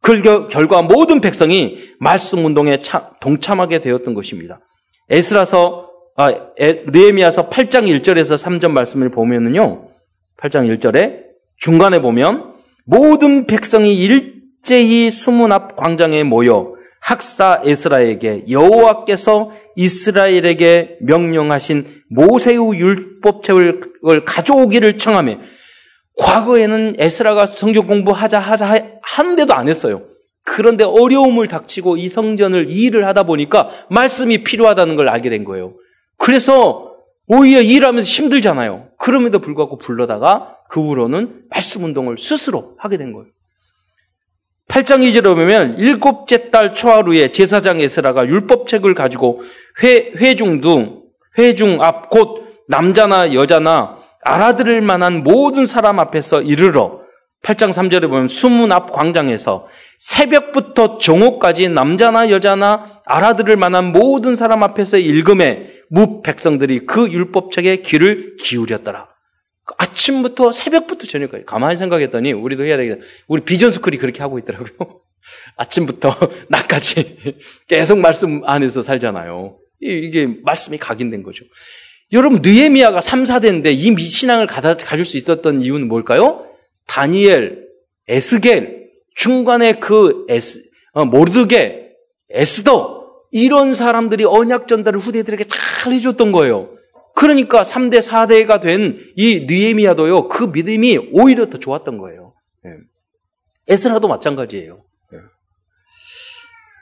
그 결과 모든 백성이 말씀 운동에 동참하게 되었던 것입니다. 에스라서 아, 느에미아서 8장 1절에서 3절 말씀을 보면은요. 8장 1절에 중간에 보면 모든 백성이 일제히 수문 앞 광장에 모여 학사 에스라에게 여호와께서 이스라엘에게 명령하신 모세의 율법책을 가져오기를 청하며 과거에는 에스라가 성경 공부하자 하자 하는데도 안 했어요. 그런데 어려움을 닥치고 이 성전을 일을 하다 보니까 말씀이 필요하다는 걸 알게 된 거예요. 그래서 오히려 일하면서 힘들잖아요. 그럼에도 불구하고 불러다가 그 후로는 말씀 운동을 스스로 하게 된 거예요. 8장 2절에 보면 일곱째 달 초하루에 제사장 에스라가 율법책을 가지고 회, 회중 등 회중 앞 곧 남자나 여자나 알아들을 만한 모든 사람 앞에서 이르러 8장 3절에 보면 수문 앞 광장에서 새벽부터 정오까지 남자나 여자나 알아들을 만한 모든 사람 앞에서 읽음에 무 백성들이 그 율법책에 귀를 기울였더라. 아침부터 새벽부터 저녁까지 가만히 생각했더니 우리도 해야 되겠다. 우리 비전 스쿨이 그렇게 하고 있더라고요. [laughs] 아침부터 [laughs] 낮까지 [laughs] 계속 말씀 안에서 살잖아요. 이게 말씀이 각인된 거죠. 여러분 느에미아가 3, 4대인데 이 신앙을 가질 수 있었던 이유는 뭘까요? 다니엘, 에스겔, 중간에 그 에스, 어, 모르드게, 에스더 이런 사람들이 언약 전달을 후대들에게 잘 해줬던 거예요. 그러니까 3대, 4대가 된 이 느에미아도요, 그 믿음이 오히려 더 좋았던 거예요. 네. 에스라도 마찬가지예요. 네.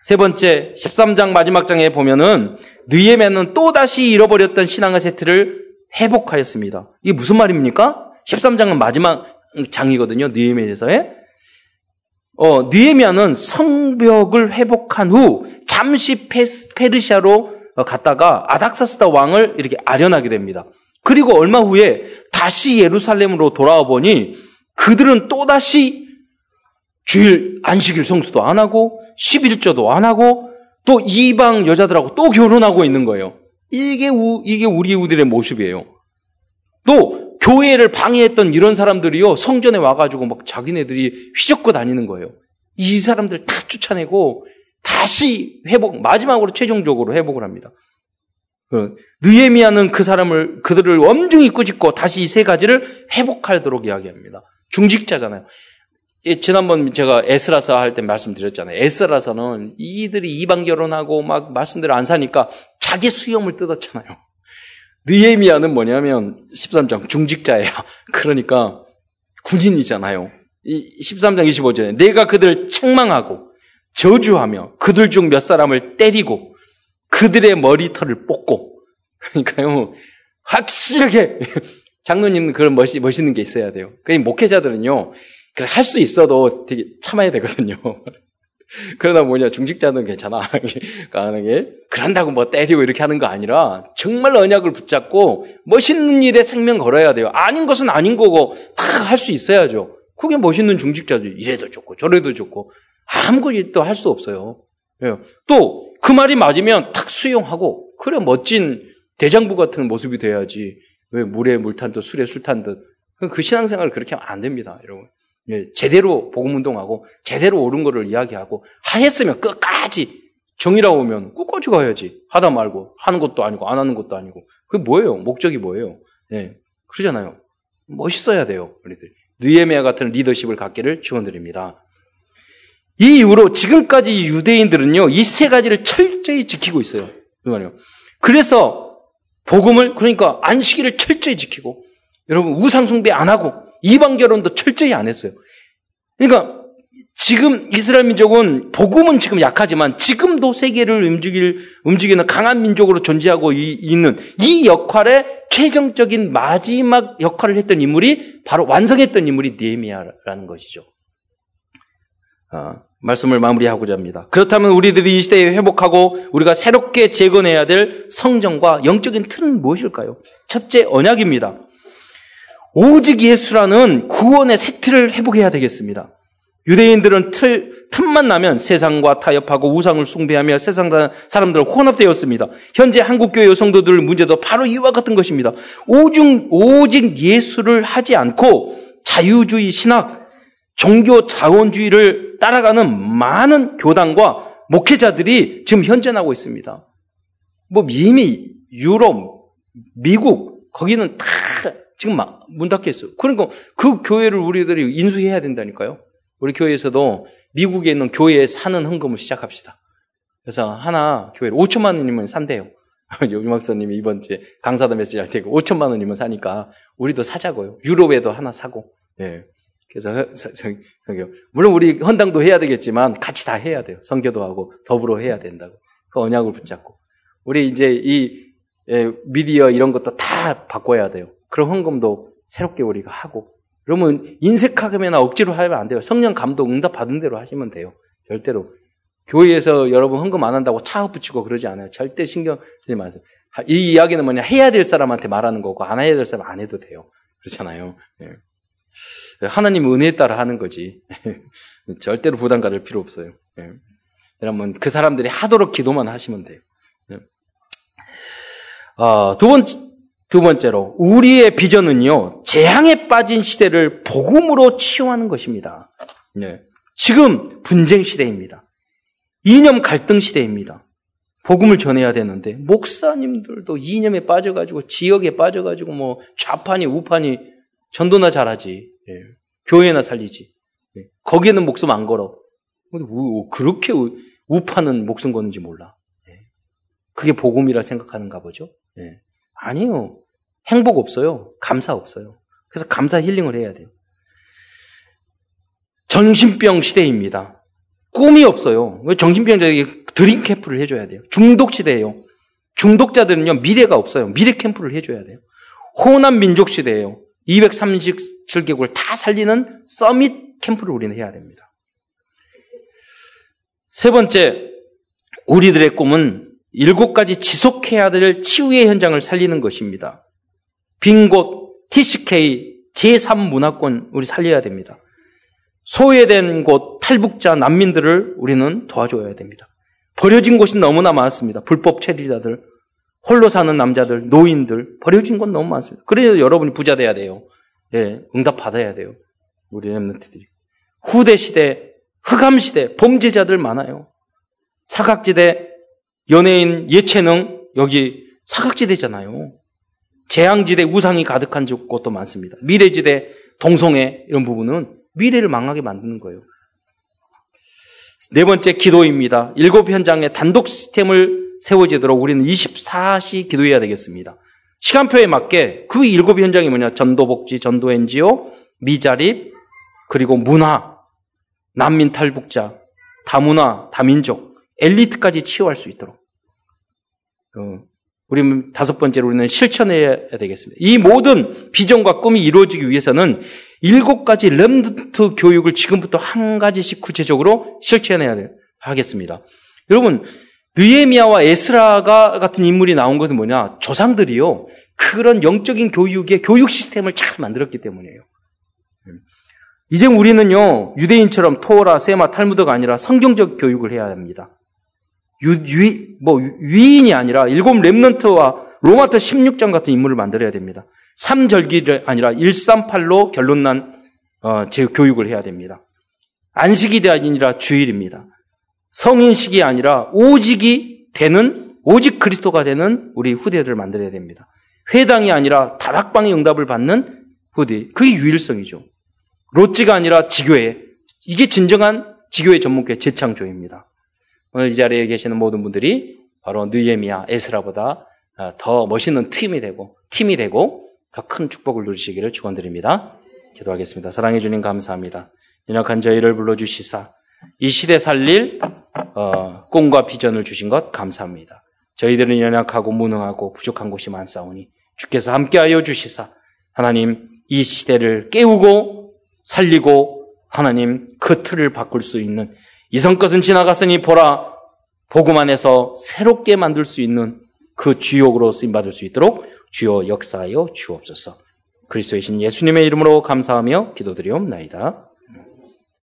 세 번째, 13장 마지막 장에 보면은, 느에미아는 또다시 잃어버렸던 신앙의 세트를 회복하였습니다. 이게 무슨 말입니까? 13장은 마지막 장이거든요. 느에미아에서의. 어, 느에미아는 성벽을 회복한 후 잠시 페르시아로 갔다가 아닥사스다 왕을 이렇게 아련하게 됩니다. 그리고 얼마 후에 다시 예루살렘으로 돌아와 보니 그들은 또다시 주일 안식일 성수도 안 하고 11조도 안 하고 또 이방 여자들하고 또 결혼하고 있는 거예요. 이게 우, 이게 우리 우들의 모습이에요. 또 교회를 방해했던 이런 사람들이요 성전에 와가지고 막 자기네들이 휘젓고 다니는 거예요. 이 사람들 다 쫓아내고 다시 회복 마지막으로 최종적으로 회복을 합니다. 그, 느에미아는 그 사람을 그들을 엄중히 꾸짖고 다시 이 세 가지를 회복하도록 이야기합니다. 중직자잖아요. 예, 지난번 제가 에스라서 할 때 말씀드렸잖아요. 에스라서는 이들이 이방 결혼하고 막 말씀대로 안 사니까 자기 수염을 뜯었잖아요. 느에미아는 뭐냐면 13장 중직자야. [laughs] 그러니까 군인이잖아요. 13장 25절에 내가 그들을 책망하고 저주하며 그들 중 몇 사람을 때리고 그들의 머리털을 뽑고 그러니까요 확실하게 [laughs] 장로님 그런 멋이, 멋있는 게 있어야 돼요. 그 목회자들은요 할수 있어도 되게 참아야 되거든요. 그러나 뭐냐, 중직자는 괜찮아. [laughs] 가능해. 그런다고 뭐 때리고 이렇게 하는 거 아니라 정말 언약을 붙잡고 멋있는 일에 생명 걸어야 돼요. 아닌 것은 아닌 거고 다 할 수 있어야죠. 그게 멋있는 중직자죠. 이래도 좋고 저래도 좋고 아무것도 할 수 없어요. 예. 또그 말이 맞으면 탁 수용하고 그래 멋진 대장부 같은 모습이 돼야지. 왜 물에 물탄 듯 술에 술탄 듯. 그 신앙생활을 그렇게 하면 안 됩니다, 여러분. 예, 제대로 복음 운동하고 제대로 옳은 거를 이야기하고 하했으면 끝까지 정이라고 오면 끝까지 가야지. 하다 말고 하는 것도 아니고 안 하는 것도 아니고. 그게 뭐예요? 목적이 뭐예요? 예. 그러잖아요. 멋있어야 돼요, 우리들. 느에메아 같은 리더십을 갖기를 축원드립니다. 이 이후로 지금까지 유대인들은요, 이 세 가지를 철저히 지키고 있어요. 그래서 복음을 그러니까 안식일을 철저히 지키고 여러분 우상 숭배 안 하고 이방 결혼도 철저히 안 했어요. 그러니까 지금 이스라엘 민족은 복음은 지금 약하지만 지금도 세계를 움직일 움직이는 강한 민족으로 존재하고 이, 있는 이 역할의 최종적인 마지막 역할을 했던 인물이 바로 완성했던 인물이 니에미아라는 것이죠. 아, 말씀을 마무리하고자 합니다. 그렇다면 우리들이 이 시대에 회복하고 우리가 새롭게 재건해야 될 성정과 영적인 틀은 무엇일까요? 첫째, 언약입니다. 오직 예수라는 구원의 새 틀을 회복해야 되겠습니다. 유대인들은 틀, 틈만 나면 세상과 타협하고 우상을 숭배하며 세상 사람들은 혼합되었습니다. 현재 한국교회 여성도들 문제도 바로 이와 같은 것입니다. 오직, 오직 예수를 하지 않고 자유주의 신학, 종교 자원주의를 따라가는 많은 교단과 목회자들이 지금 현존하고 있습니다. 뭐 이미 유럽, 미국 거기는 다 지금 막 문 닫혀 있어요. 그러니까 그 교회를 우리들이 인수해야 된다니까요. 우리 교회에서도 미국에 있는 교회에 사는 헌금을 시작합시다. 그래서 하나 교회 5천만 원이면 산대요. [laughs] 요박사님이 이번 주에 강사도 메시지 할 때고 5천만 원이면 사니까 우리도 사자고요. 유럽에도 하나 사고. 예. 그래서 물론 우리 헌당도 해야 되겠지만 같이 다 해야 돼요. 성교도 하고 더불어 해야 된다고. 그 언약을 붙잡고. 우리 이제 이 예, 미디어 이런 것도 다 바꿔야 돼요. 그런 헌금도 새롭게 우리가 하고. 그러면 인색하게나 억지로 하면 안 돼요. 성령 감독 응답 받은 대로 하시면 돼요. 절대로. 교회에서 여러분 헌금 안 한다고 차업 붙이고 그러지 않아요. 절대 신경 쓰지 마세요. 이 이야기는 뭐냐. 해야 될 사람한테 말하는 거고, 안 해야 될 사람 안 해도 돼요. 그렇잖아요. 예. 하나님 은혜에 따라 하는 거지. [laughs] 절대로 부담 가질 필요 없어요. 예. 여러분, 그 사람들이 하도록 기도만 하시면 돼요. 예. 어, 두 번, 두 번째로, 우리의 비전은요, 재앙에 빠진 시대를 복음으로 치유하는 것입니다. 예. 지금 분쟁 시대입니다. 이념 갈등 시대입니다. 복음을 전해야 되는데, 목사님들도 이념에 빠져가지고, 지역에 빠져가지고, 뭐, 좌판이, 우판이, 전도나 잘하지. 예. 교회나 살리지. 예. 거기에는 목숨 안 걸어. 그렇게 우파는 목숨 거는지 몰라. 예. 그게 복음이라 생각하는가 보죠. 예. 아니요. 행복 없어요. 감사 없어요. 그래서 감사 힐링을 해야 돼요. 정신병 시대입니다. 꿈이 없어요. 정신병자에게 드림 캠프를 해줘야 돼요. 중독 시대예요. 중독자들은요 미래가 없어요. 미래 캠프를 해줘야 돼요. 호남 민족 시대예요. 237개국을 다 살리는 서밋 캠프를 우리는 해야 됩니다. 세 번째, 우리들의 꿈은 일곱 가지 지속해야 될 치유의 현장을 살리는 것입니다. 빈 곳, TCK, 제3문화권 우리 살려야 됩니다. 소외된 곳, 탈북자, 난민들을 우리는 도와줘야 됩니다. 버려진 곳이 너무나 많습니다. 불법 체류자들, 홀로 사는 남자들, 노인들, 버려진 건 너무 많습니다. 그래서 여러분이 부자 돼야 돼요. 예, 응답 받아야 돼요. 우리 랩런트들이. 후대 시대, 흑암 시대, 범죄자들 많아요. 사각지대, 연예인, 예체능, 여기 사각지대잖아요. 재앙지대, 우상이 가득한 곳도 많습니다. 미래지대, 동성애, 이런 부분은 미래를 망하게 만드는 거예요. 네 번째 기도입니다. 일곱 현장의 단독 시스템을 세워지도록 우리는 24시 기도해야 되겠습니다. 시간표에 맞게 그 일곱 현장이 뭐냐? 전도복지, 전도 NGO, 미자립, 그리고 문화, 난민 탈북자, 다문화, 다민족, 엘리트까지 치유할 수 있도록. 어, 우리 다섯 번째로 우리는 실천해야 되겠습니다. 이 모든 비전과 꿈이 이루어지기 위해서는 일곱 가지 렘드트 교육을 지금부터 한 가지씩 구체적으로 실천해야 하겠습니다. 여러분, 느에미아와 에스라가 같은 인물이 나온 것은 뭐냐? 조상들이요. 그런 영적인 교육의 교육 시스템을 잘 만들었기 때문이에요. 이제 우리는요, 유대인처럼 토라, 세마, 탈무드가 아니라 성경적 교육을 해야 합니다. 유, 위, 뭐, 위인이 아니라 일곱 랩런트와 로마트 16장 같은 인물을 만들어야 됩니다. 3절기를 아니라 138로 결론난, 어, 제 교육을 해야 됩니다. 안식이 아니라 주일입니다. 성인식이 아니라 오직이 되는, 오직 그리스도가 되는 우리 후대들을 만들어야 됩니다. 회당이 아니라 다락방의 응답을 받는 후대. 그게 유일성이죠. 롯지가 아니라 지교회. 이게 진정한 지교회 전문교회 재창조입니다. 오늘 이 자리에 계시는 모든 분들이 바로 느에미아 에스라보다 어, 더 멋있는 팀이 되고 팀이 되고 더 큰 축복을 누리시기를 축원드립니다. 기도하겠습니다. 사랑해 주님 감사합니다. 연약한 저희를 불러주시사 이 시대 살릴 어, 꿈과 비전을 주신 것 감사합니다. 저희들은 연약하고 무능하고 부족한 곳이 많사오니 주께서 함께하여 주시사 하나님 이 시대를 깨우고 살리고 하나님 그 틀을 바꿀 수 있는 이성 것은 지나갔으니 보라 복음 안에서 새롭게 만들 수 있는 그 주역으로 쓰임 받을 수 있도록 주여 역사하여 주옵소서. 그리스도이신 예수님의 이름으로 감사하며 기도드리옵나이다.